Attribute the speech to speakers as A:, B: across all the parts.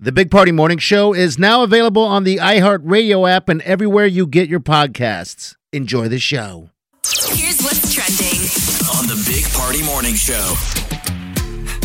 A: The Big Party Morning Show is now available on the iHeartRadio app and everywhere you get your podcasts. Enjoy the show.
B: Here's what's trending.
C: on the Big Party Morning Show.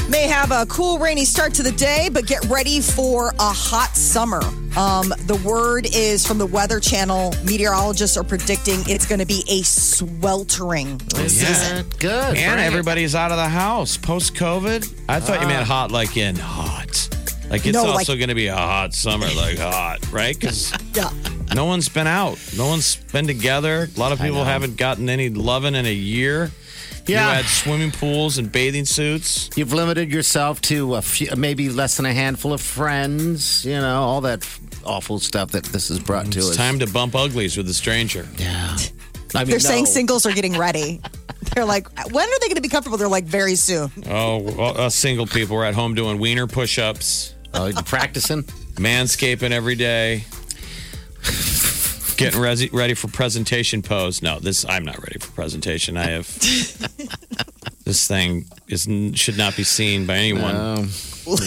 D: May have a cool, rainy start to the day, but get ready for a hot summer. Um, the word is from the Weather Channel. Meteorologists are predicting it's going to be a sweltering season.
A: Good.
E: And
A: Bring
E: everybody's out of the house post COVID. I thought you meant hot, like in hot. Like it's
D: No, like-
E: also going to be a hot summer, like hot, right? Because
D: Yeah.
E: no one's been out, no one's been together. A lot of people haven't gotten any loving in a year.
A: Yeah.
E: You had swimming pools and bathing suits.
A: You've limited yourself to a few, maybe less than a handful of friends. You know all that awful stuff that this has brought mm, to
E: It's
A: us.
E: time to bump uglies with a stranger.
A: Yeah. I mean,
D: They're saying singles are getting ready. They're like, when are they going to be comfortable? They're like, very soon.
E: Oh, well, us single people are at home doing wiener push-ups,
A: Oh, you practicing?
E: manscaping every day, getting resi- ready for presentation pose. No, this I'm not ready for presentation. I have this thing is should not be seen by anyone.
A: Um,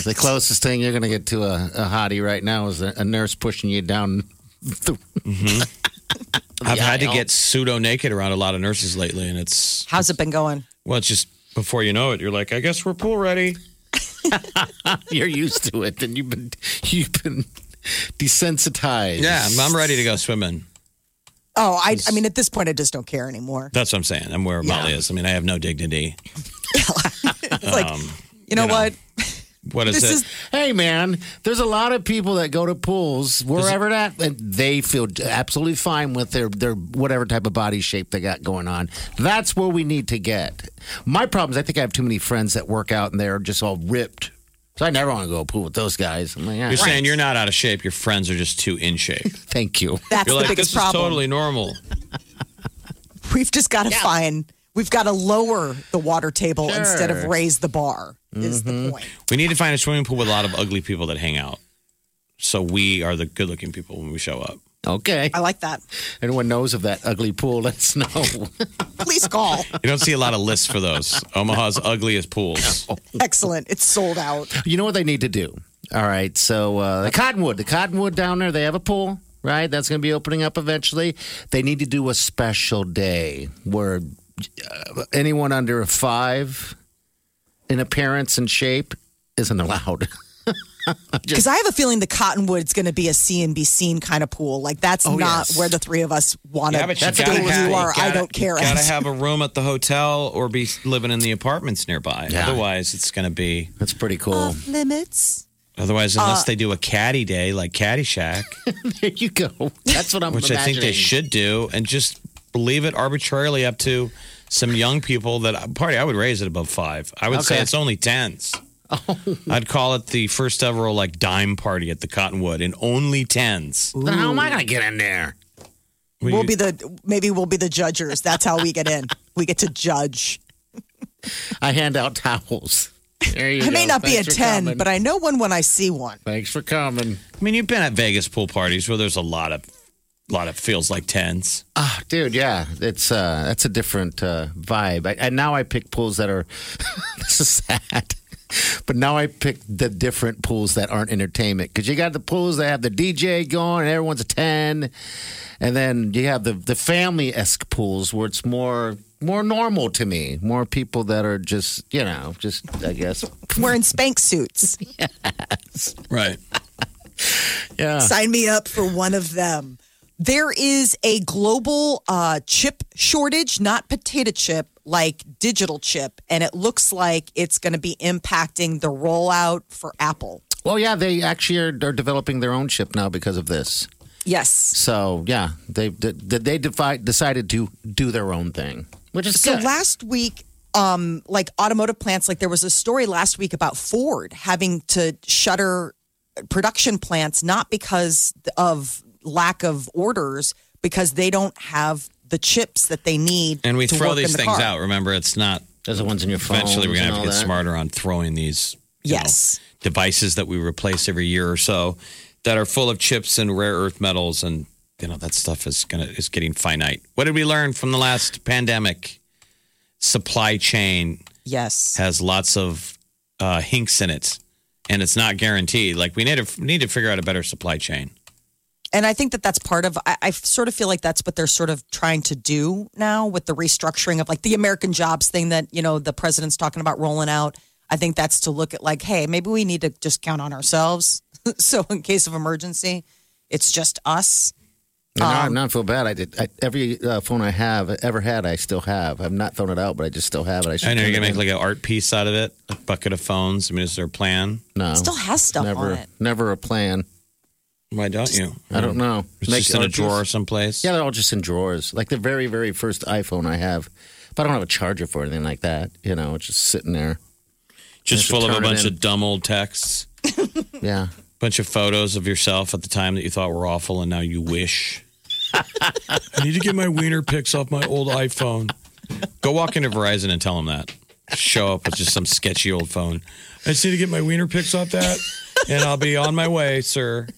A: the closest thing you're going to get to a, a hottie right now is a, a nurse pushing you down. The,
E: I've had to get pseudo naked around a lot of nurses lately, and it's
D: How's it been going?
E: well, it's just before you know it, you're like, I guess we're pool ready.
A: you're used to it, and you've been you've been desensitized.
E: Yeah, I'm, I'm ready to go swimming.
D: Oh, I, I mean, at this point, I just don't care anymore.
E: That's what I'm saying. I'm where Molly is. I mean, I have no dignity.
D: It's like,
E: Um,
D: you know
E: you know,
D: what?
E: What is
D: This
E: it?
D: is
A: Hey man, there's a lot of people that go to pools wherever that they feel absolutely fine with their their whatever type of body shape they got going on. That's where we need to get. My problem is I think I have too many friends that work out and they're just all ripped. So I never want to go to a pool with those guys. I'm like, ah,
E: You're saying you're not out of shape. Your friends are just too in shape.
A: thank you.
D: that's
E: You're
D: the
E: like,
D: biggest
E: this is
D: problem.
E: totally normal.
D: We've just got to find. We've got to lower the water table
A: Sure.
D: instead of raise the bar. Is the point?
E: We need to find a swimming pool with a lot of ugly people that hang out. So we are the good looking people when we show up.
A: Okay.
D: I like that.
A: Anyone knows of that ugly pool, let us know.
D: Please call.
E: You don't see a lot of lists for those. Omaha's ugliest pools.
D: Excellent. It's sold out.
A: You know what they need to do? All right. So uh, the Cottonwood, the Cottonwood down there, they have a pool, right? That's going to be opening up eventually. They need to do a special day where anyone under a five in appearance and shape isn't allowed.
D: Because I have a feeling the Cottonwood's going to be a see and be seen kind of pool. Like that's
A: Oh,
D: not
A: yes.
D: where the three of us want
E: Yeah,
D: to
E: but you
D: stay
E: gotta have,
D: you are. I
E: gotta-
D: don't care.
E: Gotta have a room at the hotel or be living in the apartments nearby.
A: Yeah.
E: Otherwise, it's going to be.
A: That's pretty cool.
D: Off limits.
E: Otherwise,
D: Uh,
E: unless they do a caddy day like Caddyshack,
A: there you go. That's what I'm
E: which I think they should do, and just leave it arbitrarily up to some young people that party. I would raise it above five. I would say it's only tens. Oh. I'd call it the first ever like dime party at the Cottonwood, and only tens.
A: Then how am I going to get in there?
E: We-
D: We'll be the maybe we'll be the judges. That's how we get in. We get to judge.
A: I hand out towels. There you
D: I may
A: go.
D: not be a ten,
A: coming.
D: but I know one when I see one.
A: Thanks for coming.
E: I mean, you've been at Vegas pool parties where there's a lot of, lot of feels like tens.
A: Ah, dude, yeah, it's uh, that's a different uh, vibe. I, and now I pick pools that are. this is sad, but now I pick the different pools that aren't entertainment because you got the pools that have the DJ going and everyone's a ten, and then you have the the family esque pools where it's more more normal to me, more people that are just you know just I guess
D: Wearing spank suits.
E: Right.
A: yeah.
D: Sign me up for one of them. There is a global uh, chip shortage, not potato chip, like digital chip, and it looks like it's going to be impacting the rollout for Apple.
A: Well, yeah, they actually are, are developing their own chip now because of this.
D: Yes.
A: So yeah, they they, they defi- decided to do their own thing, which is
D: So
A: good.
D: last week, um, like automotive plants, like there was a story last week about Ford having to shutter production plants not because of lack of orders, because they don't have the chips that they need.
E: And we
D: to
E: throw
D: work
E: these
D: the
E: things
D: car.
E: out. Remember, it's not.
A: Those are the ones in your phone.
E: Eventually, we're gonna have to get
A: that.
E: smarter on throwing these. you know,
D: Yes.
E: devices that we replace every year or so that are full of chips and rare earth metals, and you know that stuff is gonna is getting finite. What did we learn from the last pandemic? Supply chain
D: Yes.
E: has lots of uh, hinks in it, and it's not guaranteed. Like we need to we need to figure out a better supply chain.
D: And I think that that's part of, I, I sort of feel like that's what they're sort of trying to do now with the restructuring of like the American jobs thing that, you know, the president's talking about rolling out. I think that's to look at like, hey, maybe we need to just count on ourselves. so in case of emergency, it's just us.
A: No, no,
D: Um,
A: I'm not feel bad. I did I, every uh, phone I have ever had. I still have. I've not thrown it out, but I just still have it. I, should
E: I know you're gonna
A: it
E: make like an art piece out of it, a bucket of phones. I mean, is there a plan?
A: no.
D: It still has stuff
A: never,
D: on it.
A: never a plan.
E: Why don't you?
A: I don't know.
E: It's
A: Make
E: just in a drawer someplace.
A: Yeah, they're all just in drawers. Like the very, very first iPhone I have, but I don't have a charger for anything like that. You know, it's just sitting there.
E: just
A: Just
E: full of a bunch of dumb old texts,
A: Yeah.
E: bunch of photos of yourself at the time that you thought were awful, and now you wish. I need to get my wiener pics off my old iPhone. Go walk into Verizon and tell them that. Show up with just some sketchy old phone. I just need to get my wiener pics off that, and I'll be on my way, sir.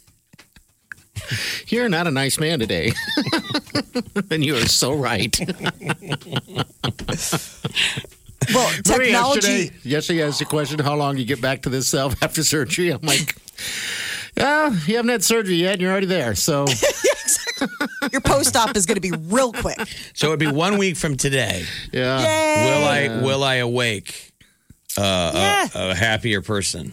A: You're not a nice man today. and you are so right.
D: Well,
A: Remember
D: technology.
A: Yesterday, yesterday I asked the question, how long you get back to this self after surgery? I'm like, yeah, you haven't had surgery yet and you're already there. So
D: Your post op is going to be real quick.
E: So it'd be one week from today.
A: yeah.
D: Yay!
E: Will I will I awake uh,
D: Yeah.
E: a, a happier person?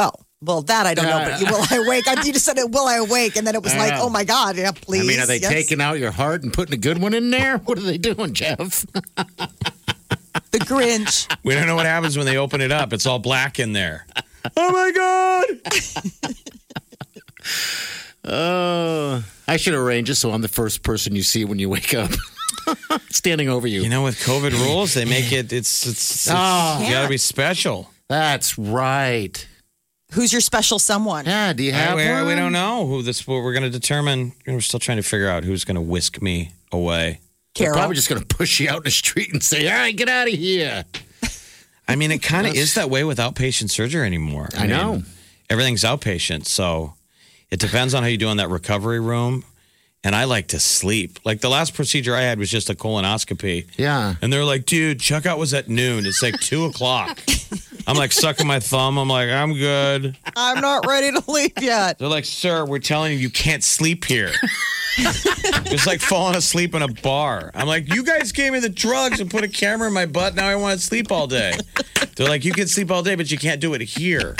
D: Oh, well, that I don't know. But you, will I awake? I, you just said it. Will I awake? And then it was like, oh my god, yeah, please.
A: I mean, are they
D: yes.
A: taking out your heart and putting a good one in there? What are they doing, Jeff?
D: the Grinch?
E: We don't know what happens when they open it up. It's all black in there. Oh my god!
A: Oh, I should arrange it so I'm the first person you see when you wake up, standing over you.
E: You know, with COVID rules, they make it. It's it's, it's
A: Oh.
E: you got to be special.
A: That's right.
D: Who's your special someone?
A: Yeah. Do you have
E: we,
A: one?
E: we don't know who this. What we're going to determine. We're still trying to figure out who's going to whisk me away.
A: They're
D: Carol.
A: probably just going to push you out in the street and say, "All right, get out of here."
E: I mean, it kind of is that way with outpatient surgery anymore.
A: I know.
E: mean, everything's outpatient, so it depends on how you do in that recovery room. And I like to sleep. Like the last procedure I had was just a colonoscopy.
A: Yeah.
E: And they're like, dude, checkout was at noon. It's like two o'clock. I'm like sucking my thumb. I'm like, I'm good.
D: I'm not ready to leave yet.
E: They're like, sir, we're telling you, you can't sleep here. it's like falling asleep in a bar. I'm like, you guys gave me the drugs and put a camera in my butt. Now I want to sleep all day. They're like, you can sleep all day, but you can't do it here.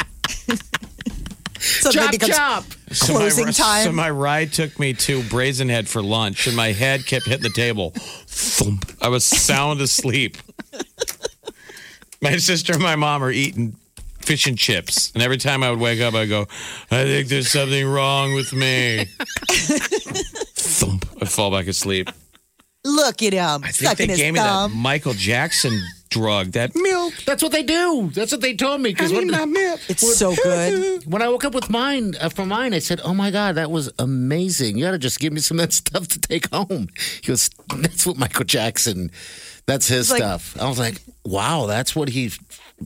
D: So
A: Chop,
D: maybe becomes
A: chop.
E: So my-
D: Closing time.
E: So my ride took me to Brazenhead for lunch, and my head kept hitting the table. Thump. I was sound asleep. My sister and my mom are eating fish and chips, and every time I would wake up, I go, "I think there's something wrong with me." Thump. I fall back asleep.
D: look at him
E: I think
D: sucking
E: they
D: his
E: gave me that
D: thumb.
E: Michael Jackson drug, that milk.
A: That's what they do. That's what they told me.
E: I
A: Because
E: need
A: when,
E: my milk.
D: It's so good.
A: when I woke up with mine uh, for mine, I said, "Oh my god, that was amazing! You got to just give me some of that stuff to take home." He goes, "That's what Michael Jackson. That's his
D: like-
A: stuff." I was like, "Wow, that's what he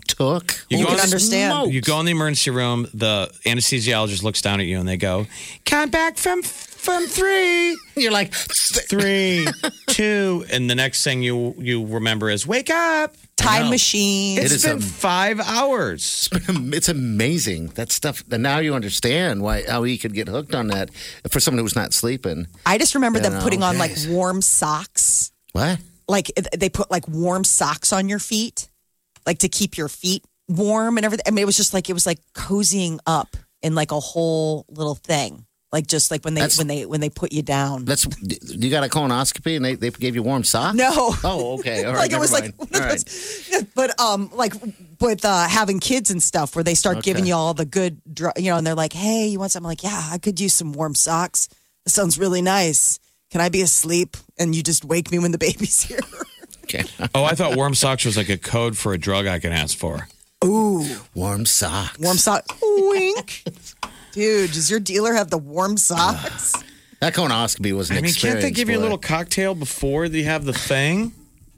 A: took."
E: You
D: You can understand.
A: smokes.
E: You go in the emergency room, the anesthesiologist looks down at you and they go, Count back from from three,
A: You're like,
E: three, two, and the next thing you you remember is wake up.
D: Time machine.
E: It's
A: is
E: been
A: a-
E: five hours.
A: it's amazing that stuff. And now you understand why how he could get hooked on that for someone who's not sleeping.
D: I just remember them
A: know,
D: putting on like warm socks.
A: What?
D: Like they put like warm socks on your feet, like to keep your feet warm and everything. I mean, it was just like it was like cozying up in like a whole little thing. Like just like when they
A: That's-
D: when they when they put you down.
A: That's you got a colonoscopy and they, they gave you warm socks.
D: No.
A: Oh, okay. All right.
D: like it
A: never
D: was
A: mind.
D: like,
A: All right.
D: but um, like with uh, having kids and stuff, where they start giving you all the good, dr- you know, and they're like, "Hey, you want something?" I'm like, "Yeah, I could use some warm socks. This sounds really nice. Can I be asleep and you just wake me when the baby's here?"
A: Okay.
E: Oh, I thought warm socks was like a code for a drug I can ask for.
D: Ooh,
A: Warm socks.
D: warm sock. Wink. Dude, does your dealer have the warm socks?
A: That colonoscopy was an
E: I mean, can't they
A: experience,
E: give you a
A: boy.
E: little cocktail before they have the thing?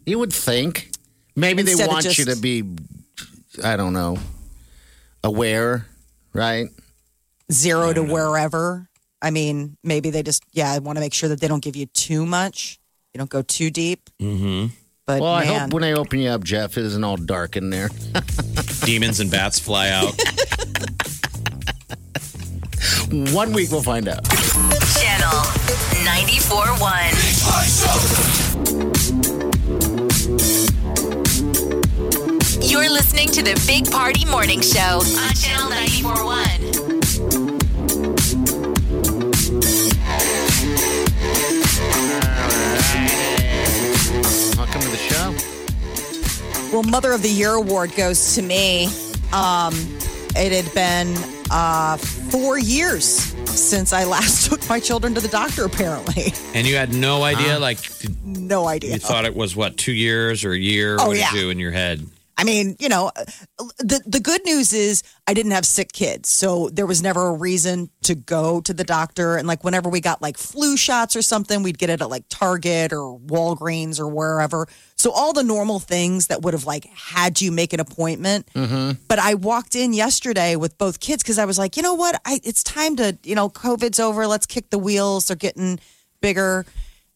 A: You would think. Maybe they
D: Instead of
A: want you
D: just-
A: to be, I don't know, aware, right?
D: Zero to wherever. I mean, maybe they just, yeah, I want to make sure that they don't give you too much. You don't go too deep. Mm-hmm. But
A: Well, I hope when I open you up, Jeff, it isn't all dark in there.
E: Demons and bats fly out.
A: One week we'll find out.
B: Channel 94.1. You're listening to the Big Party Morning Show on Channel 94.1.
D: Well, Mother of the Year award goes to me. Um, it had been uh, four years since I last took my children to the doctor, apparently.
E: And you had no idea, like, did-
D: no idea.
E: you thought it was what, two years or a year?
D: Oh,
E: what
D: yeah.
E: did you do in your head?
D: I mean, you know, the the good news is I didn't have sick kids, so there was never a reason to go to the doctor. And like whenever we got like flu shots or something, we'd get it at like Target or Walgreens or wherever. So all the normal things that would have like had you make an appointment. Mm-hmm. But I walked in yesterday with both kids because I was like, you know what, I, it's time to, you know, COVID's over. Let's kick the wheels. They're getting bigger.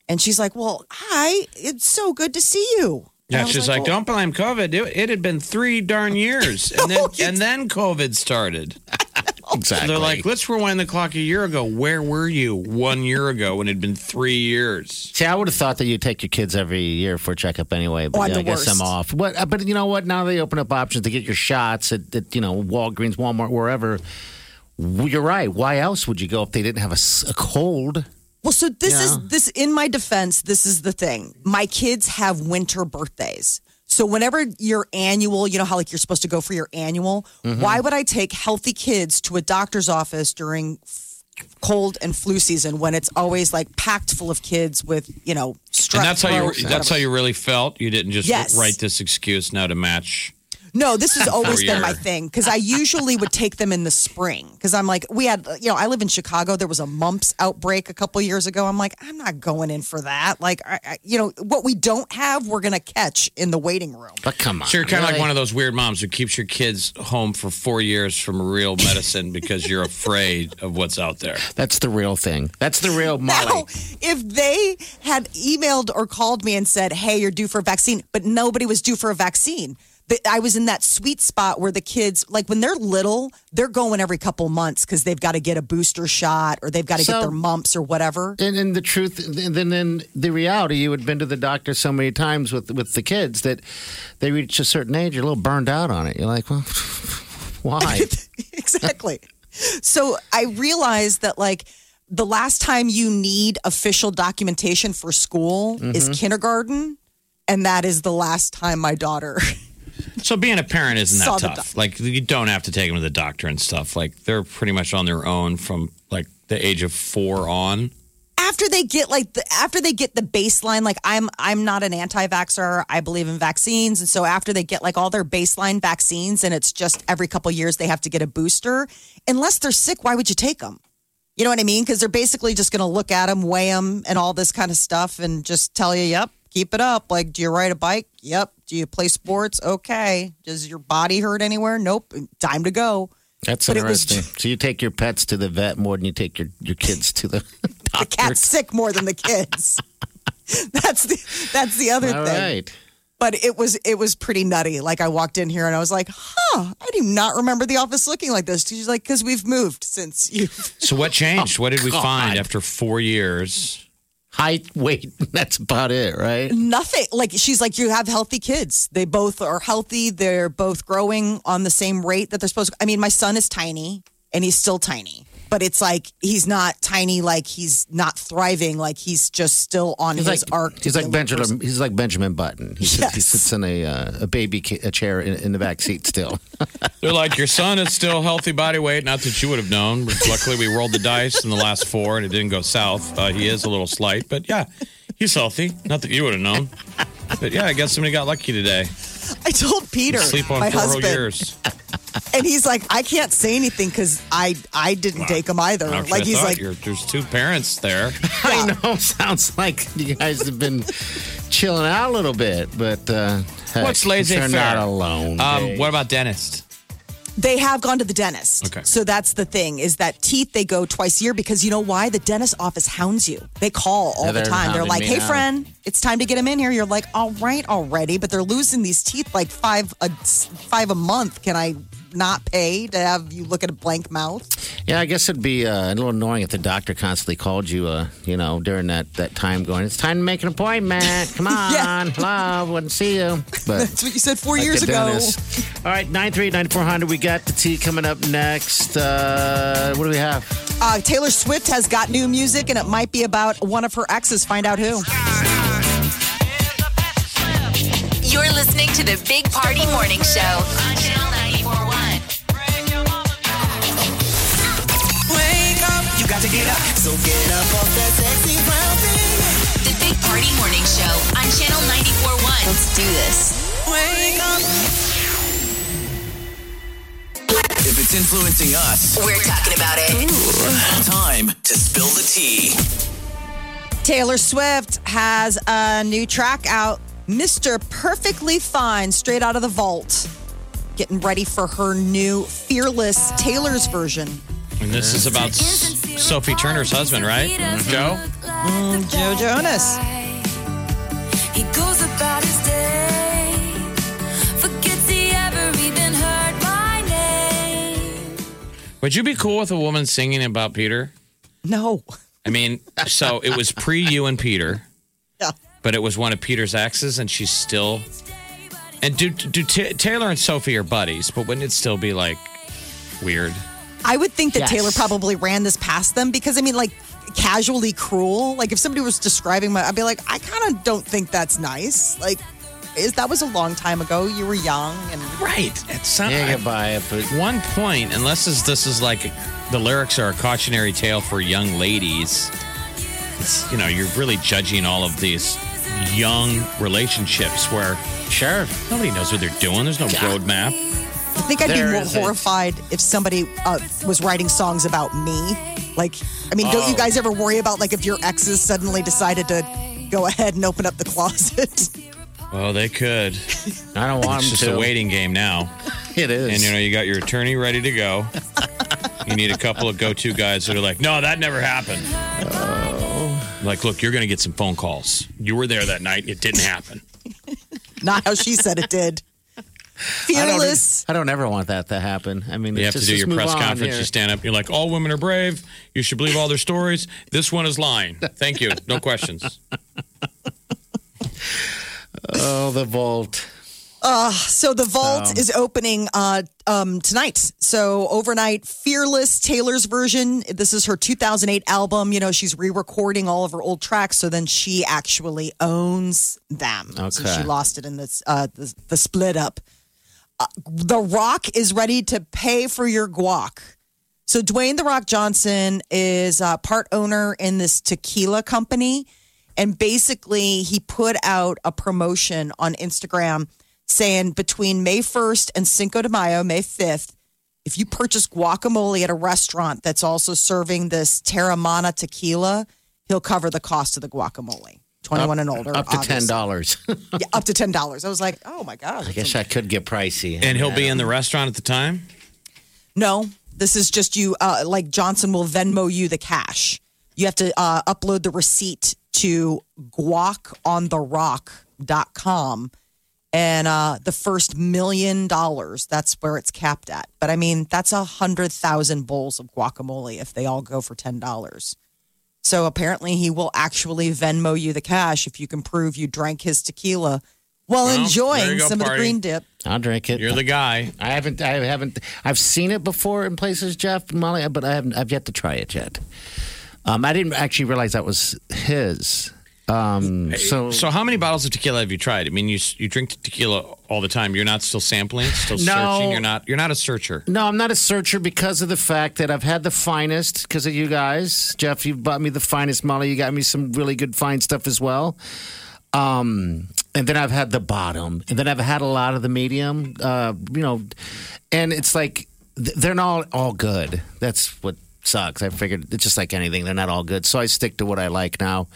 D: And she's like, well, hi, it's so good to see you. And
E: Yeah, she's like,
D: well,
E: don't blame COVID. It, it had been three darn years, and then and then COVID started.
A: Exactly.
E: They're like, let's rewind the clock a year ago. Where were you one year ago when it had been three years?
A: See, I would have thought that you take your kids every year for a checkup anyway, but
D: Oh, I'm
A: yeah, I guess I'm off. But, uh, but you know what? Now they open up options to get your shots at, at you know Walgreens, Walmart, wherever. You're right. Why else would you go if they didn't have a cold?
D: Well, so this
A: Yeah.
D: is this in my defense, this is the thing. My kids have winter birthdays. So whenever your annual, you know how like you're supposed to go for your annual,
A: Mm-hmm.
D: why would I take healthy kids to a doctor's office during f- cold and flu season when it's always like packed full of kids with, you know, strep
E: And that's how you that's how you really felt. You didn't just
D: Yes.
E: write this excuse now to match.
D: No, this has always been my thing because I usually would take them in the spring because I'm like, we had, you know, I live in Chicago. There was a mumps outbreak a couple years ago. I'm like, I'm not going in for that. Like, I, I, you know, what we don't have, we're going to catch in the waiting room.
A: But come on,
E: So you're kind of like one of those weird moms who keeps your kids home for four years from real medicine because you're afraid of what's out there.
A: That's the real thing. That's the real Molly.
D: Now, if they had emailed or called me and said, hey, you're due for a vaccine, but nobody was due for a vaccine. The- I was in that sweet spot where the kids, like when they're little, they're going every couple months because they've got to get a booster shot or they've got to
A: So-
D: get their mumps or whatever.
A: And, and the truth, and then then the reality, you had been to the doctor so many times with with the kids that they reach a certain age, you're a little burned out on it. You're like, well, why?
D: exactly. So I realized that like the last time you need official documentation for school is
A: Mm-hmm.
D: kindergarten. And that is the last time my daughter.
E: So being a parent isn't
D: Saw
E: that
D: the
E: tough. Like you don't have to take them to the doctor and stuff. Like they're pretty much on their own from like the age of four on.
D: after they get like the after they get the baseline like i'm i'm not an anti-vaxxer i believe in vaccines and so after they get like all their baseline vaccines and it's just every couple years they have to get a booster unless they're sick why would you take them you know what i mean because they're basically just going to look at them weigh them and all this kind of stuff and just tell you yep keep it up like do you ride a bike yep do you play sports okay does your body hurt anywhere nope time to go
A: That's
D: But it was-
A: interesting. so you take your pets to the vet more than you take your, your kids to the
D: the cat's sick more than the kids that's the that's the other
A: All
D: thing
A: right.
D: but it was it was pretty nutty. Like I walked in here and I was like, "Huh, I do not remember the office looking like this." She's like, "Because we've moved since you."
E: So what oh, changed? what did we find after four years?
A: Height, weight, that's about it, right?
D: Nothing. Like she's like, "You have healthy kids. They both are healthy. They're both growing on the same rate that they're supposed to." I mean, my son is tiny and he's still tiny, but it's like he's not tiny. Like he's not thriving. Like he's just still on
A: He's
D: his
A: like
D: arc.
A: he's like
D: a little person.
A: Benjamin. He's like Benjamin Button. He sits, he sits in a uh, a baby ca- a chair in, in the back seat still.
E: They're like, your son is still healthy body weight. Not that you would have known. Luckily, we rolled the dice in the last four and it didn't go south. Uh, he is a little slight, but yeah, he's healthy. Not that you would have known. But yeah, I guess somebody got lucky today.
D: I told Peter,
E: Sleep on
D: my
E: four
D: husband,
E: whole years.
D: and he's like, I can't say anything because I I didn't take them either.
E: Actually,
D: like he's
E: thought
D: like,
E: you're- there's two parents there.
A: I know. Sounds like you guys have been chilling out a little bit, but uh, heck,
E: What's laissez
A: You're
E: faire?
A: not alone.
E: Um,
A: Dave.
E: what about dentist?
D: They have gone to the dentist.
E: Okay.
D: So that's the thing is that teeth they go twice a year because you know why? The dentist office hounds you. They call all
A: Yeah,
D: the
A: they're
D: time. They're
A: hounding
D: like,
A: me
D: "Hey
A: now."
D: friend, it's time to get him in here." You're like, "All right, already," but they're losing these teeth like five a five a month. Can I not pay to have you look at a blank mouth?
A: Yeah, I guess it'd be uh, a little annoying if the doctor constantly called you, uh, you know, during that, that time going, it's time to make an appointment. Come on,
D: Yeah.
A: love, wouldn't see you. But
D: That's what you said four
A: like
D: years ago.
A: All right, 938-9400. We got the tea coming up next. Uh, what do we have?
D: Uh, Taylor Swift has got new music, and it might be about one of her exes. Find out who.
B: You're listening to the Big Party Morning Show
F: to get up. So get up off that sexy brown thing.
B: The Big Party Morning Show on Channel 941. Let's do this.
F: Wake up.
C: If it's influencing us,
B: We're talking about it.
C: time to spill the tea.
D: Taylor Swift has a new track out, Mr. Perfectly Fine, straight out of the vault. Getting ready for her new Fearless Taylor's version.
E: And this is about S- Sophie Turner's husband, right? Mm-hmm. Joe?
D: Mm, Joe Jonas.
G: He goes about his day, forgets he ever even heard my name.
E: Would you be cool with a woman singing about Peter?
D: No.
E: I mean, so it was pre you and Peter,
D: Yeah.
E: but it was one of Peter's exes, and she's still. And do do Ta Taylor and Sophie are buddies, but wouldn't it still be like weird?
D: I would think that
A: Yes.
D: Taylor probably ran this past them because, I mean, like, casually cruel. Like, if somebody was describing my, I'd be like, I kind of don't think that's nice. Like, is that was a long time ago. You were young and
E: Right. It's not.
A: Yeah, get by it, but
E: one point, unless this, this is like the lyrics are a cautionary tale for young ladies, it's, you know, you're really judging all of these young relationships where
A: sure.
E: nobody knows what they're doing. There's no roadmap.
D: I think I'd be more
A: is a-
D: horrified if somebody uh, was writing songs about me. Like, I mean, don't you guys ever worry about like if your exes suddenly decided to go ahead and open up the closet?
E: Oh, they could.
A: I don't want
E: It's
A: him
E: just
A: to.
E: a waiting game now.
A: It is.
E: And you know, you got your attorney ready to go. You need a couple of go-to guys that are like, "No, that never happened." Like, look, you're going to get some phone calls. You were there that night. It didn't happen.
D: Not how she said it did.
A: I don't,
D: Fearless.
A: I don't ever want that to happen. I mean,
E: You have
A: it's
E: to do your press conference.
A: here.
E: You stand up. You're like, "All women are brave. You should believe all their stories. This one is lying. Thank you. No questions."
A: Oh, the vault.
D: So the vault is opening uh, um, tonight. So overnight, Fearless Taylor's version. This is her 2008 album. You know, she's re-recording all of her old tracks, so then she actually owns them. So
A: Okay.
D: she lost it in this uh, the, the split up. Uh, the Rock is ready to pay for your guac. So Dwayne the Rock Johnson is uh, part owner in this tequila company, and basically he put out a promotion on Instagram saying between May 1st and Cinco de Mayo, May 5th, if you purchase guacamole at a restaurant that's also serving this Teremana tequila, he'll cover the cost of the guacamole. 21 and older.
A: Up to
D: obviously.
A: ten dollars.
D: Yeah, up to $10. I was like, oh my God.
A: I guess that could get pricey.
E: And he'll be in the restaurant at the time.
D: No, this is just you. Uh, like Johnson will Venmo you the cash. You have to uh, upload the receipt to guacontherock.com. And uh, the first million dollars, that's where it's capped at. But I mean, that's a hundred thousand bowls of guacamole if they all go for ten dollars. So apparently, he will actually Venmo you the cash if you can prove you drank his tequila while
E: Well,
D: enjoying
E: go,
D: some of the green dip.
A: I'll drink it.
E: You're the guy.
A: I haven't. I haven't. I've seen it before in places, Jeff and Molly, but I haven't. I've yet to try it yet. Um, I didn't actually realize that was his. Um, so,
E: So, how many bottles of tequila have you tried? I mean, you you drink tequila all the time. You're not still sampling, still
A: No.
E: searching. You're not. You're not a searcher.
A: no, I'm not a searcher because of the fact that I've had the finest because of you guys. Jeff, you bought me the finest. Molly, you got me some really good fine stuff as well. Um, and then I've had the bottom, and then I've had a lot of the medium. Uh, you know, and it's like they're not all good. That's what sucks. I figured it's just like anything; they're not all good. So I stick to what I like now.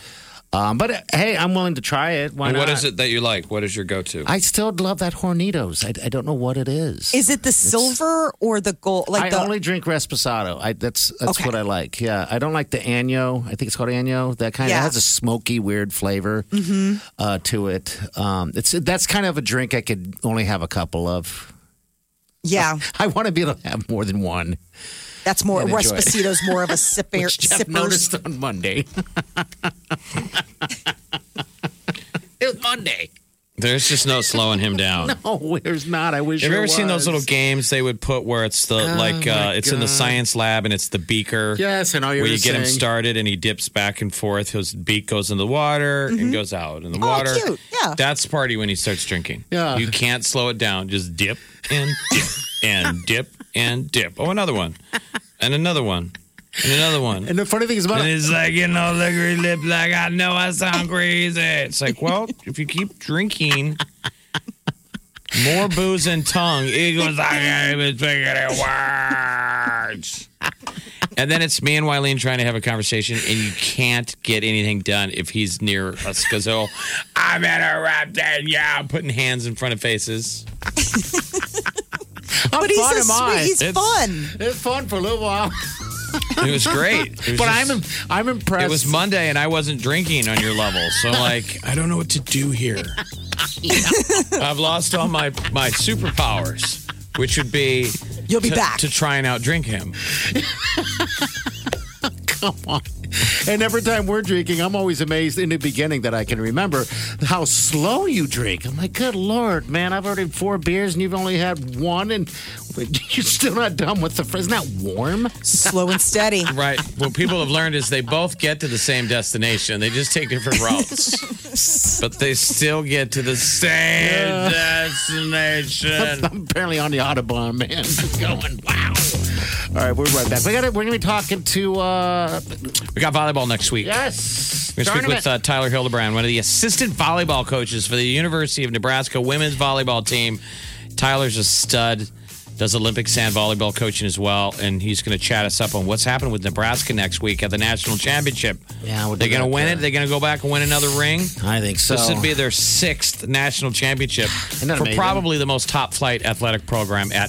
A: Um, but uh, hey, I'm willing to try it. Why
E: And
A: not?
E: what is it that you like? What is your go-to?
A: I still love that Hornitos. I, I don't know what it is.
D: Is it the silver or the gold? Like
A: I
D: the
A: only drink Reposado. I that's that's
D: Okay.
A: what I like. Yeah, I don't like the Año. I think it's called Año. That kind of
D: Yeah.
A: has a smoky, weird flavor uh, to it. Um, it's that's kind of a drink I could only have a couple of.
D: yeah.
A: I want to be able to have more than one.
D: That's more
A: And enjoy.
D: Respacito's more of a sipper.
A: Which Jeff
D: sippers.
A: noticed on Monday. it was Monday.
E: There's just no slowing him down.
A: No, there's not. I wish.
E: Have you
A: there
E: ever seen those little games they would put where it's the like uh, it's in the science lab and it's the beaker?
A: Yes, and know you're
E: where you get him started and he dips back and forth. His beak goes in the water and goes out in the
D: Oh,
E: water.
D: cute. Yeah.
E: That's party when he starts drinking.
A: Yeah.
E: You can't slow it down. Just dip and dip and dip and dip. Oh, another one. And another one. And another one.
A: And the funny thing is about
E: And it's like, you know, liquor lip, like, I know I sound crazy. It's like, well, if you keep drinking more booze and tongue, it goes, I can't even figure it words. And then it's me and Wileen trying to have a conversation, and you can't get anything done if he's near us because he'll, I'm interrupting, yeah, I'm putting hands in front of faces.
A: how
D: But he's
A: fun
D: a sweet. He's
E: It's-
D: fun.
A: It's fun for a little while,
E: It was great. It was
A: but
E: just-
A: I'm I'm impressed.
E: It was Monday and I wasn't drinking on your level. So like I don't know what to do here. I've lost all my my superpowers, which would be
D: You'll be
E: to,
D: back.
E: to try and outdrink him.
A: Come on. And every time we're drinking, I'm always amazed in the beginning that I can remember how slow you drink. I'm like, good Lord, man, I've already four beers and you've only had one and you're still not done with the fr- Isn't that warm?
D: Slow and steady.
E: Right. What people have learned is they both get to the same destination. They just take different routes. but they still get to the same destination.
A: I'm apparently on the Autobahn, man. Going, wow. All right, we're right back. We got it. We're going to be talking to, uh,
E: We got volleyball next week.
A: yes.
E: We're going to speak with uh, Tyler Hildebrand, one of the assistant volleyball coaches for the University of Nebraska women's volleyball team. Tyler's a stud, does Olympic sand volleyball coaching as well, and he's going to chat us up on what's happening with Nebraska next week at the national championship.
A: Yeah, we'll do
E: they're going to
A: that,
E: win
A: uh,
E: it. They're going to go back and win another ring.
A: I think so.
E: This would be their sixth national championship
A: that
E: for
A: amazing?
E: probably the most top flight athletic program at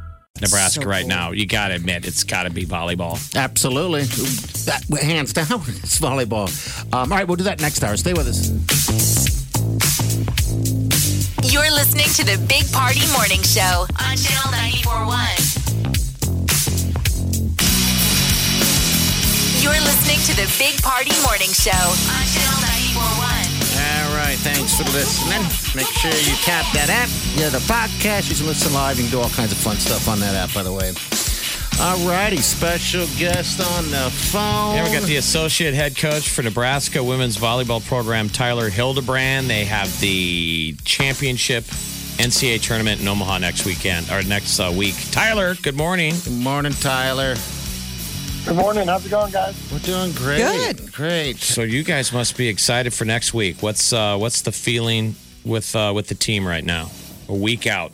E: Nebraska
D: So
E: right now. You got to admit, it's got to be volleyball.
A: Absolutely. That, hands down, it's volleyball. Um, all right, we'll do that next hour. Stay with us.
B: You're listening to the Big Party Morning Show on Channel 941. You're listening to the Big Party Morning Show on Channel 941.
A: All right, thanks for listening. Make sure you tap that app. Yeah, the podcast. You can listen live. You can do all kinds of fun stuff on that app, by the way. All righty, special guest on the phone.
E: Yeah, we got the associate head coach for Nebraska women's volleyball program, Tyler Hildebrand. They have the championship NCAA tournament in Omaha next weekend or next uh, week. Tyler, good morning.
A: Good morning, Tyler.
H: Good morning. How's it going, guys?
A: We're doing great.
D: Good.
A: Great.
E: So you guys must be excited for next week. What's uh, what's the feeling with uh, with the team right now? A week out.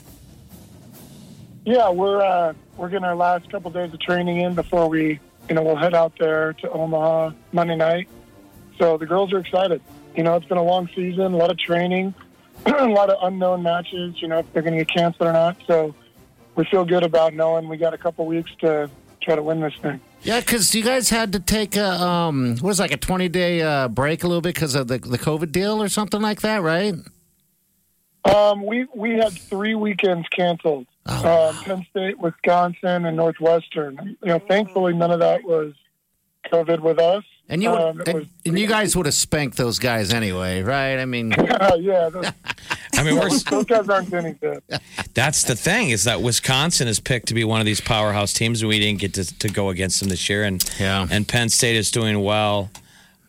H: Yeah, we're uh, we're getting our last couple days of training in before we, you know, we'll head out there to Omaha Monday night. So the girls are excited. You know, it's been a long season, a lot of training, a lot of unknown matches. You know, if they're going to get canceled or not. So we feel good about knowing we got a couple weeks to try to win this thing.
A: Yeah, because you guys had to take a um, what was it, like a twenty day uh, break a little bit because of the the COVID deal or something like that, right?
H: Um, we we had three weekends canceled.
A: Oh,
H: um, Penn State, Wisconsin, and Northwestern. You know, thankfully none of that was COVID with us.
A: And you would,
H: Um,
A: and,
H: was-
A: and you guys would have spanked those guys anyway, right? I mean,
H: yeah, those,
E: I mean, we're,
H: those guys aren't any good.
E: that's the thing is that Wisconsin is picked to be one of these powerhouse teams, and we didn't get to, to go against them this year. And
A: Yeah.
E: and Penn State is doing well.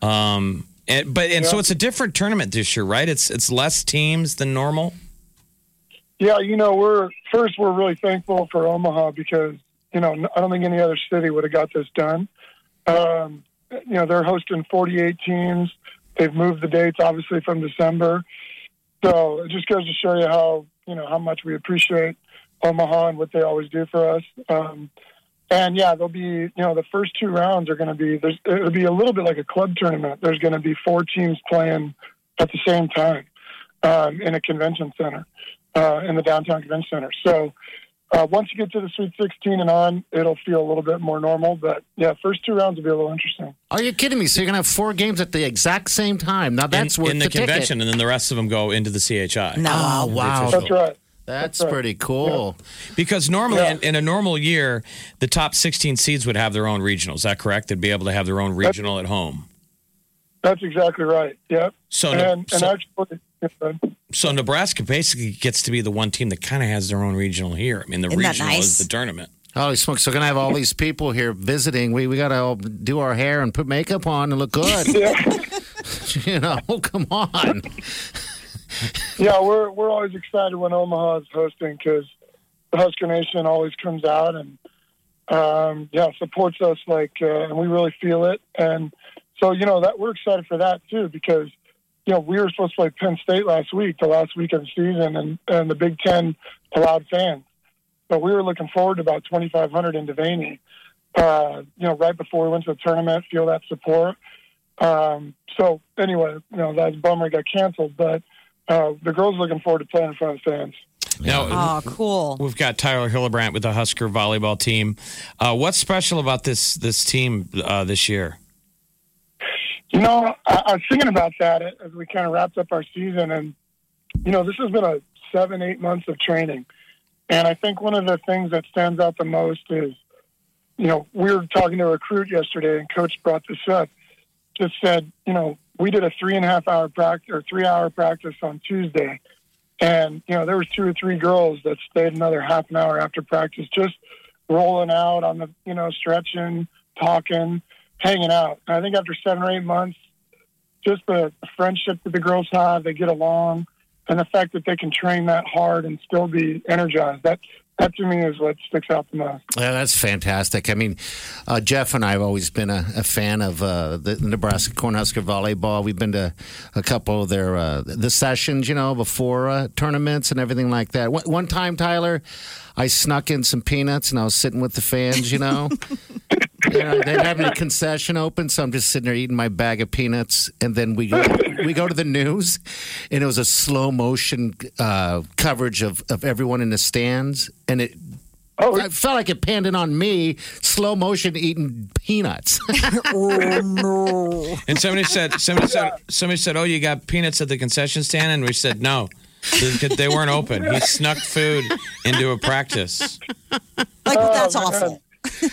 E: Um, and, but and so it's a different tournament this year, right? It's it's less teams than normal.
H: Yeah, you know, we're first we're really thankful for Omaha because you know I don't think any other city would have got this done. Um, you know, they're hosting 48 teams. They've moved the dates obviously from December, so it just goes to show you how you know how much we appreciate Omaha and what they always do for us. Um, and yeah, there'll be you know the first two rounds are going to be there's it'll be a little bit like a club tournament. There's going to be four teams playing at the same time um, in a convention center uh, in the downtown convention center. So uh, once you get to the Sweet 16 and on, it'll feel a little bit more normal. But yeah, first two rounds will be a little interesting.
A: are you kidding me? So you're gonna have four games at the exact same time? Now that's
E: in,
A: worth
E: in the,
A: ticket.
E: convention, and then the rest of them go into the CHI.
D: No.
A: Oh wow,
H: That's right.
A: that's
H: That's right.
A: pretty cool.
E: Because normally
H: Yeah.
E: in, in a normal year, the top 16 seeds would have their own regional. Is that correct? They'd be able to have their own regional at home.
H: That's exactly right. Yep.
E: So,
H: and, and
E: so,
H: actually,
E: so Nebraska basically gets to be the one team that kind of has their own regional here. I mean, the
D: Isn't that
E: regional
D: nice?
E: is the tournament.
A: Holy smokes! So we're gonna have all these people here visiting. We we gotta all do our hair and put makeup on and look good. you know, come on.
H: yeah, we're we're always excited when Omaha is hosting because the Husker Nation always comes out and um, yeah supports us like, uh, and we really feel it. And so you know that we're excited for that too because you know we were supposed to play Penn State last week, the last week of the season, and and the Big Ten allowed fans, but we were looking forward to about 2,500 in Devaney. Uh, you know, right before we went to the tournament, feel that support. Um, so anyway, you know, that's bummer it got canceled, but uh, the girls looking forward to playing in front of fans.
E: Now,
D: Oh, cool.
E: we've got Tyler Hildebrand with the Husker volleyball team. Uh, what's special about this this team uh, this year?
H: You know, I, I was thinking about that as we kind of wrapped up our season, and you know, this has been a seven, eight months of training, and I think one of the things that stands out the most is, you know, we were talking to a recruit yesterday, and coach brought this up. Just said, you know, we did a three and a half hour practice or three hour practice on Tuesday, and you know, there was two or three girls that stayed another half an hour after practice, just rolling out on the, you know, stretching, talking, hanging out. And I think after seven or eight months, just the friendship that the girls have, they get along, and the fact that they can train that hard and still be energized. That that to me is what sticks out the most.
A: Yeah, that's fantastic. I mean, uh, Jeff and I have always been a, a fan of uh, the Nebraska Cornhusker volleyball. We've been to a couple of their uh, the sessions, you know, before uh, tournaments and everything like that. One, one time, Tyler, I snuck in some peanuts and I was sitting with the fans, you know. You know, they're having a concession open, so I'm just sitting there eating my bag of peanuts, and then we go, we go to the news, and it was a slow motion uh, coverage of, of everyone in the stands, and it
H: Oh,
A: I felt like it panned in on me, slow motion eating peanuts.
D: Oh, no.
E: And somebody said, somebody said, somebody said, "Oh, you got peanuts at the concession stand," and we said, "No." They they weren't open. He snuck food into a practice
D: Like, that's
H: Oh, man.
D: awful.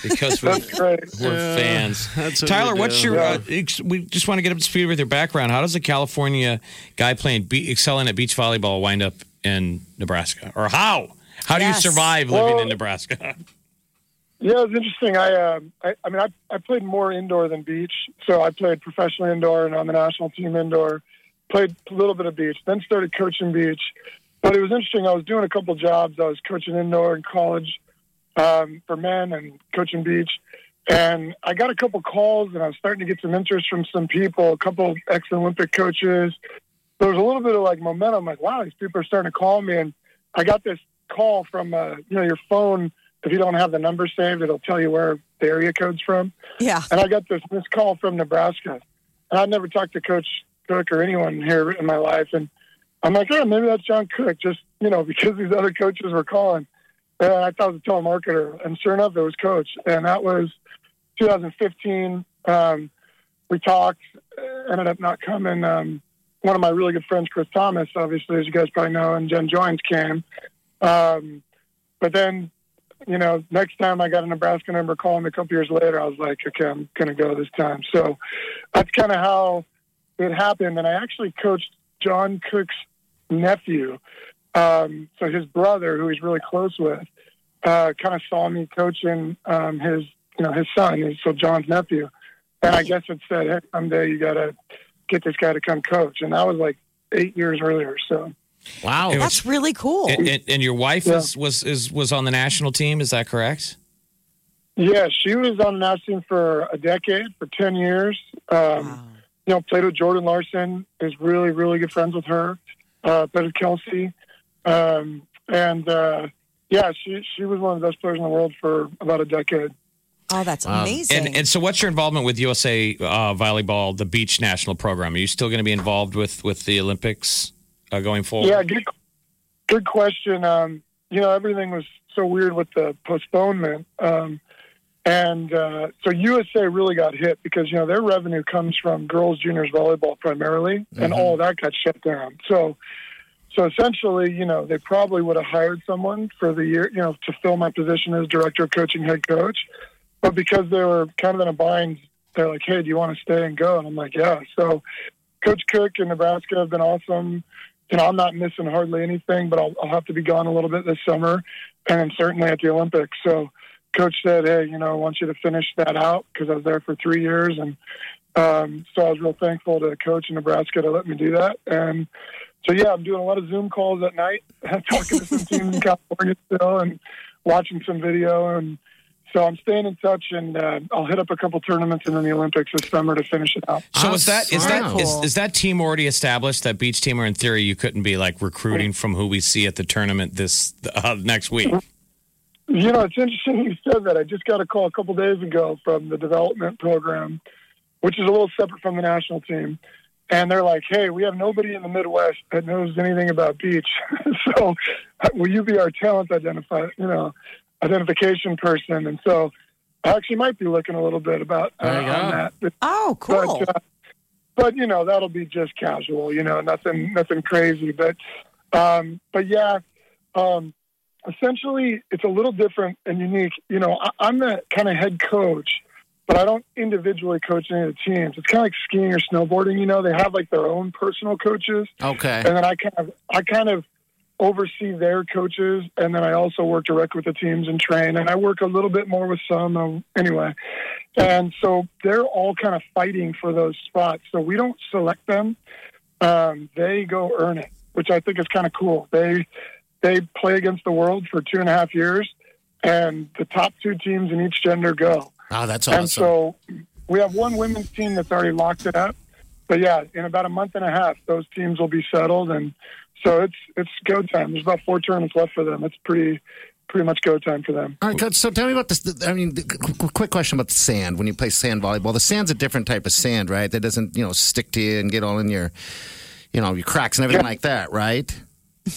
E: Because we're,
H: that's great.
E: we're fans.
A: that's what
E: Tyler,
A: we
E: what's
A: do.
E: your? Uh, we just want to get up to speed with your background. How does a California guy playing be- excelling at beach volleyball wind up in Nebraska, or how? How do you survive living
H: Well-
E: in Nebraska?
H: Yeah, it's interesting. I, uh, I, I mean, I, I played more indoor than beach. So I played professionally indoor and on the national team indoor. Played a little bit of beach, then started coaching beach. But it was interesting. I was doing a couple jobs. I was coaching indoor in college um, for men and coaching beach. And I got a couple calls, and I was starting to get some interest from some people, a couple ex Olympic coaches. There was a little bit of like momentum. Like, wow, these people are starting to call me. And I got this call from, uh, you know, your phone if you don't have the number saved, it'll tell you where the area code's from.
D: Yeah.
H: And I got this missed call from Nebraska. And I'd never talked to Coach Cook or anyone here in my life. And I'm like, oh, maybe that's John Cook, just, you know, because these other coaches were calling. And I thought it was a telemarketer, and sure enough, it was Coach. And that was 2015. Um, we talked, uh, ended up not coming. Um, one of my really good friends, Chris Tamas, obviously, as you guys probably know, and Jen Joins came. Um, but then, you know, next time I got a Nebraska number calling a couple years later, I was like, okay, I'm going to go this time. So that's kind of how it happened. And I actually coached John Cook's nephew. Um, so his brother, who he's really close with, uh, kind of saw me coaching um, his, you know, his son, so John's nephew. And I guess it said, hey, someday you got to get this guy to come coach. And that was like eight years earlier. So
A: Wow.
E: Was-
D: That's really cool.
E: And, and, and your wife
H: Yeah.
E: is, was is was on the national team. Is that correct?
H: Yeah, she was on the national team for a decade, for 10 years. Um, You know, played with Jordan Larson, is really, really good friends with her. Uh, played with Kelsey. Um, and uh, yeah, she, she was one of the best players in the world for about a decade.
D: Oh, that's amazing.
E: And and so, what's your involvement with USA uh, volleyball, the beach national program? Are you still going to be involved with with the Olympics uh, going forward?
H: Yeah, good, good question. Um, you know, everything was so weird with the postponement. Um, and uh, so USA really got hit because, you know, their revenue comes from girls juniors volleyball primarily, and all of that got shut down. So, so essentially, you know, they probably would have hired someone for the year, you know, to fill my position as director of coaching head coach. But because they were kind of in a bind, they're like, hey, do you want to stay and go? And I'm like, yeah. So Coach Cook in Nebraska have been awesome. You know, I'm not missing hardly anything, but I'll, I'll have to be gone a little bit this summer and certainly at the Olympics. So coach said, hey, you know, I want you to finish that out because I was there for three years. And um, so I was real thankful to coach in Nebraska to let me do that. And so, yeah, I'm doing a lot of Zoom calls at night, talking to some teams in California still and watching some video. And so I'm staying in touch and uh, I'll hit up a couple tournaments and then the Olympics this summer to finish it out.
E: So is that is that
A: Wow.
E: is, is that team already established? That beach team, or in theory, you couldn't be like recruiting from who we see at the tournament this uh, next week?
H: You know, it's interesting you said that. I just got a call a couple days ago from the development program, which is a little separate from the national team. And they're like, hey, we have nobody in the Midwest that knows anything about beach. so will you be our talent identify, you know, identification person? And so I actually might be looking a little bit about uh, on that. But,
D: oh, cool.
H: But, uh, but you know, that'll be just casual. You know, nothing, nothing crazy. But, um, but yeah, um, essentially, it's a little different and unique. You know, I, I'm the kind of head coach, but I don't individually coach any of the teams. It's kind of like skiing or snowboarding. You know, they have like their own personal coaches,
A: Okay.
H: and then I kind of, I kind of oversee their coaches, and then I also work directly with the teams and train, and I work a little bit more with some um, anyway. And so they're all kind of fighting for those spots. So we don't select them; um, they go earn it, which I think is kind of cool. They they play against the world for two and a half years, and the top two teams in each gender go.
A: Oh, that's awesome.
H: And so we have one women's team that's already locked it up. But yeah, in about a month and a half, those teams will be settled, and so it's it's go time. There's about four tournaments left for them. It's pretty pretty much go time for them.
A: All right, coach. So tell me about this. I mean, quick question about the sand. When you play sand volleyball, the sand's a different type of sand, right? That doesn't, you know, stick to you and get all in your, you know, your cracks and everything like that, right?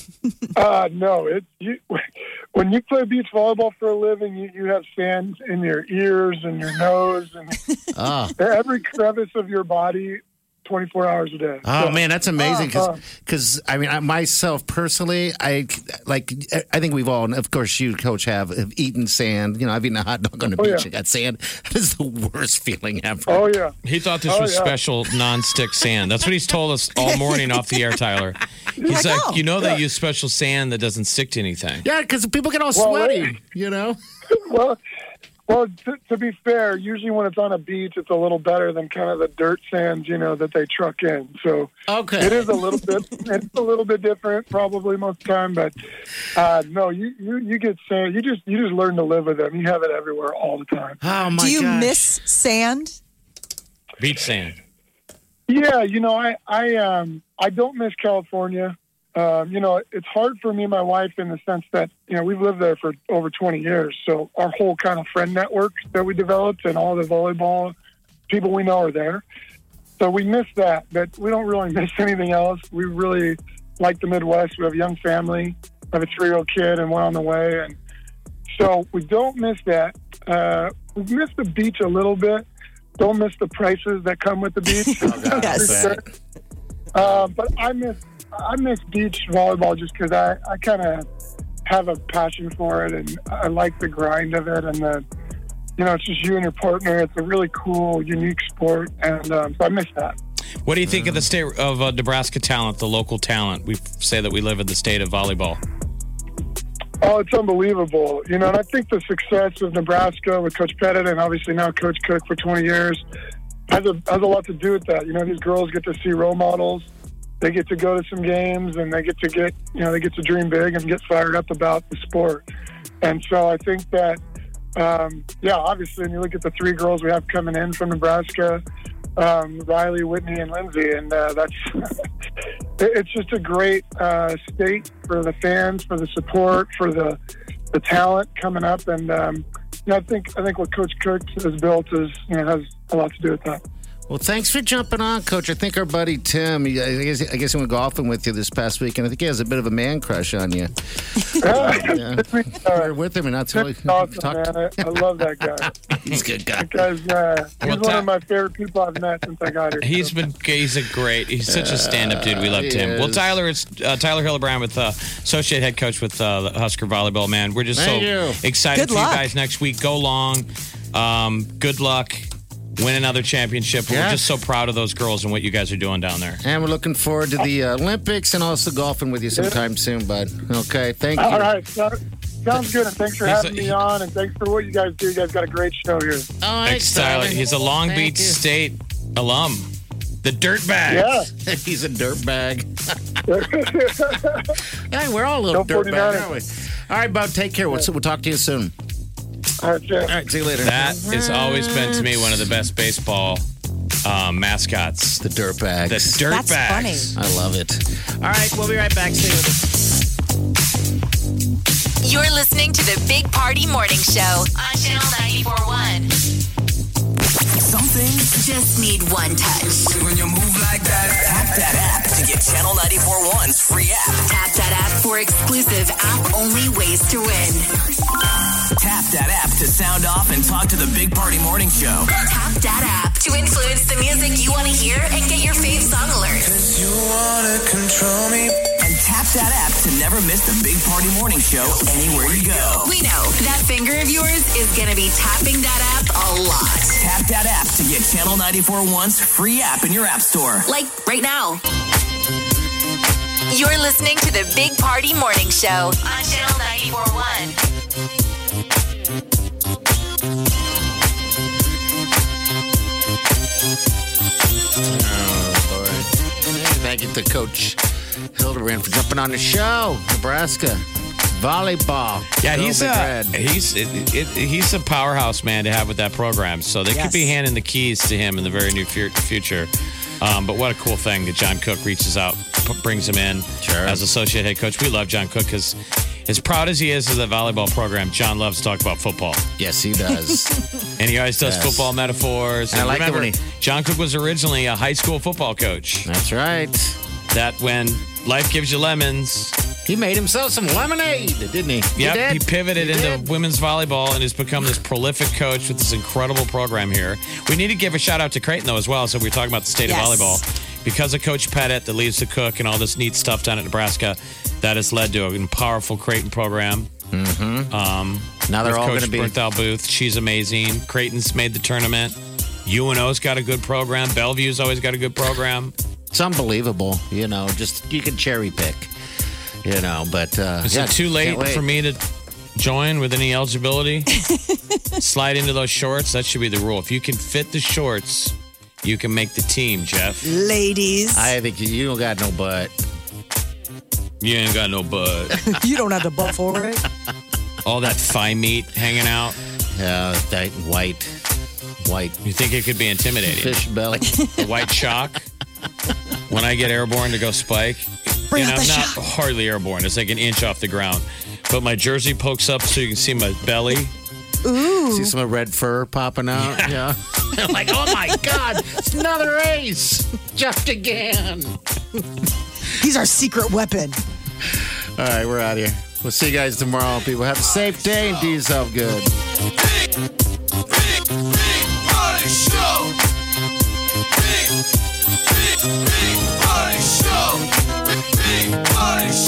H: Uh, no, it you when you play beach volleyball for a living, you, you have sand in your ears and your nose and
A: Oh,
H: every crevice of your body, 24 hours a day.
A: oh
H: So-
A: man, that's amazing.
H: Uh,
A: Because, I mean, I, myself personally, I like. I think we've all, and of course, you, coach, have, have eaten sand. You know, I've eaten a hot dog on the
H: Oh,
A: beach
H: yeah.
A: and got sand. That is the worst feeling ever.
H: Oh yeah.
E: He thought this
H: Oh,
E: was
H: yeah.
E: special non-stick sand. That's what he's told us all morning off the air, Tyler. He's
D: like,
E: like,
D: oh,
E: you know, they use special sand that doesn't stick to anything.
A: Yeah, because people get all
H: Well,
A: sweaty.
H: right.
A: You know.
H: well, well. To, to be fair, usually when it's on a beach, it's a little better than kind of the dirt sands, you know, that they truck in. So
A: Okay.
H: it is a little bit. It's a little bit different, probably most of the time. But uh, no, you, you you get sand. You just you just learn to live with them. You have it everywhere all the time.
A: Oh my
D: Do you
A: gosh.
D: miss sand?
E: Beach sand.
H: Yeah, you know, I I um I don't miss California. Um, you know, it's hard for me and my wife in the sense that you know we've lived there for over 20 years, so our whole kind of friend network that we developed and all the volleyball people we know are there. So we miss that, but we don't really miss anything else. We really like the Midwest. We have a young family. I have a three-year-old kid and one on the way, and So we don't miss that. Uh, we miss the beach a little bit. Don't miss the prices that come with the beach.
D: Yes.
H: Sure. Uh, but I miss I miss beach volleyball just because I, I kind of have a passion for it and I like the grind of it and the you know it's just you and your partner. It's a really cool, unique sport, and um, so I miss that.
E: What do you think of the state of uh, Nebraska talent, the local talent? We say that we live in the state of volleyball.
H: Oh, it's unbelievable. You know, and I think the success of Nebraska with Coach Pettit and obviously now Coach Cook for 20 years has a, has a lot to do with that. You know, these girls get to see role models. They get to go to some games and they get to get, you know, they get to dream big and get fired up about the sport. And so I think that, um, yeah, obviously, when you look at the three girls we have coming in from Nebraska, um, Riley, Whitney, and Lindsay, and uh, that's it's just a great uh, state for the fans, for the support, for the the talent coming up, and um, I think I think what Coach Cook has built is you know has a lot to do with that.
A: Well, thanks for jumping on, Coach. I think our buddy Tim, he- I guess, I guess he went golfing with you this past week, and I think he has a bit of a man crush on you. Yeah. We're with him, and that's all.
H: Tim's awesome, man. I, I love that guy.
A: He's a good guy.
H: Because uh, he's
E: Well,
H: one
E: Ta-
H: of my favorite people I've met since I got here.
E: He's been he's a great he's such a stand up dude. We loved
A: he
E: him. Well. Tyler, it's uh, Tyler Hildebrand with uh, associate head coach with uh, the Husker volleyball. Man, we're just
A: Thank
E: so
A: you.
E: excited
D: Good
E: for
D: luck.
E: you guys next week. Go long. Um, good luck. Win another championship. We're just so proud of those girls and what you guys are doing down there.
A: And we're looking forward to the uh, Olympics and also golfing with you sometime soon, bud. Okay, thank you.
H: All right, so, sounds good, and thanks for
E: He's
H: having
E: a-
H: me on, and thanks for what you guys do. You guys got a great show here.
A: All right,
E: Thanks, Tyler. He's a Long
A: Thank
E: Beach
A: you.
E: State alum. The Dirtbags.
H: Yeah.
A: He's a dirtbag. yeah, we're all a little
H: Go
A: dirtbags,
H: 49ers.
A: aren't we? All right, bud. Take care. We'll, we'll talk to you soon.
H: All right, yeah.
A: All right, see you later.
E: That has always been to me one of the best baseball um, mascots.
A: the dirtbags.
E: The
D: That's
E: Dirtbags.
D: funny.
A: I love it. All right, we'll be right back. Stay with us.
B: You're listening to the Big Party Morning Show on Channel 941.
C: Some things,
B: Just need one touch.
C: when you move like that, tap that app to get Channel 94.1's free app.
B: Tap that app for exclusive app only ways to win.
C: Tap that app to sound off and talk to the Big Party Morning Show.
B: Tap that app to influence the music you want to hear and get your fave song alerts.
F: Cause You wanna control me?
C: And tap that app to never miss the Big Party Morning Show anywhere you go.
B: We know that finger of yours is going to be tapping that app a lot.
C: Tap that app to get Channel 94.1's free app in your app store.
B: Like right now. You're listening to the Big Party Morning Show on Channel 941.
A: Boy. Hey, Thank you to Coach Hildebrand for jumping on the show. Nebraska volleyball.
E: Yeah,
A: Go
E: he's a
A: Red.
E: he's it, it, he's a powerhouse man to have with that program. So they could be handing the keys to him in the very near fu- future. Um, but what a cool thing that John Cook reaches out, p- brings him in
A: Sure.
E: as associate head coach. We love John Cook because as proud as he is of the volleyball program, John loves to talk about football,
A: Yes, he does.
E: and he always does
A: Yes.
E: football metaphors.
A: And I like it
E: remember,
A: when he-
E: John Cook was originally a high school football coach.
A: That's right.
E: That when life gives you lemons,
A: He made himself some lemonade, didn't he?
E: Yep,
A: did?
E: he pivoted
A: He
E: into
A: did.
E: women's volleyball and has become this prolific coach with this incredible program here. We need to give a shout out to Creighton though as well. So we we're talking about the state
D: Yes.
E: of volleyball because of Coach Pettit that leads the cook and all this neat stuff down at Nebraska. That has led to a powerful Creighton program. Mm-hmm. Um,
A: Now they're all
E: Coach
A: going to be.
E: Bernthal Booth. She's amazing. Creighton's made the tournament. UNO's got a good program. Bellevue's always got a good program.
A: It's unbelievable. You know, just you can cherry pick. You know, but uh,
E: Is
A: yeah,
E: it too late for me to join with any eligibility? Slide into those shorts. That should be the rule. If you can fit the shorts, you can make the team, Jeff.
D: Ladies,
A: I think you, you don't got no butt.
E: You ain't got no butt.
D: you don't have the butt for it.
E: All that thigh meat hanging out.
A: Yeah, that white, white
E: You think it could be intimidating?
A: fish belly.
E: The white chalk. When I get airborne to go spike,
D: Bring
E: and
D: out
E: I'm
D: the
E: not
D: chalk.
E: hardly airborne. It's like an inch off the ground. But my jersey pokes up so you can see my belly.
A: See some red fur popping out. Yeah. I'm like, oh my God, it's another ace. Jumped again.
D: He's our secret weapon.
A: All right, we're out of here. We'll see you guys tomorrow, people. Have a safe day and do yourself good.
F: Big, big, big party show. Big, big, big party show. Big party show.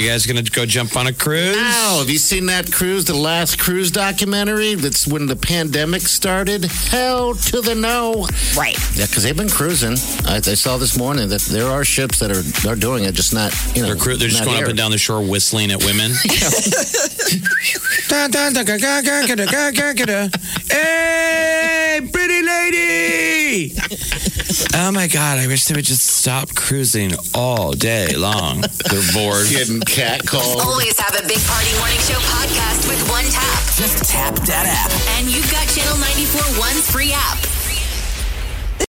E: You guys going to go jump on a cruise?
A: Now, have you seen that cruise, the last cruise documentary? That's when the pandemic started. Hell to the no.
D: Right.
A: Yeah, because they've been cruising. I, I saw this morning that there are ships that are are doing it, just not you know.
E: They're, cru- they're just
A: not
E: going up and down the shore whistling at women. Dun, Pretty lady! oh my God, I wish they would just stop cruising all day long. They're bored.
A: Getting catcalled.
B: Always have a Big Party Morning Show podcast with one tap.
C: Just tap that app.
B: And you've got Channel 94 one free app.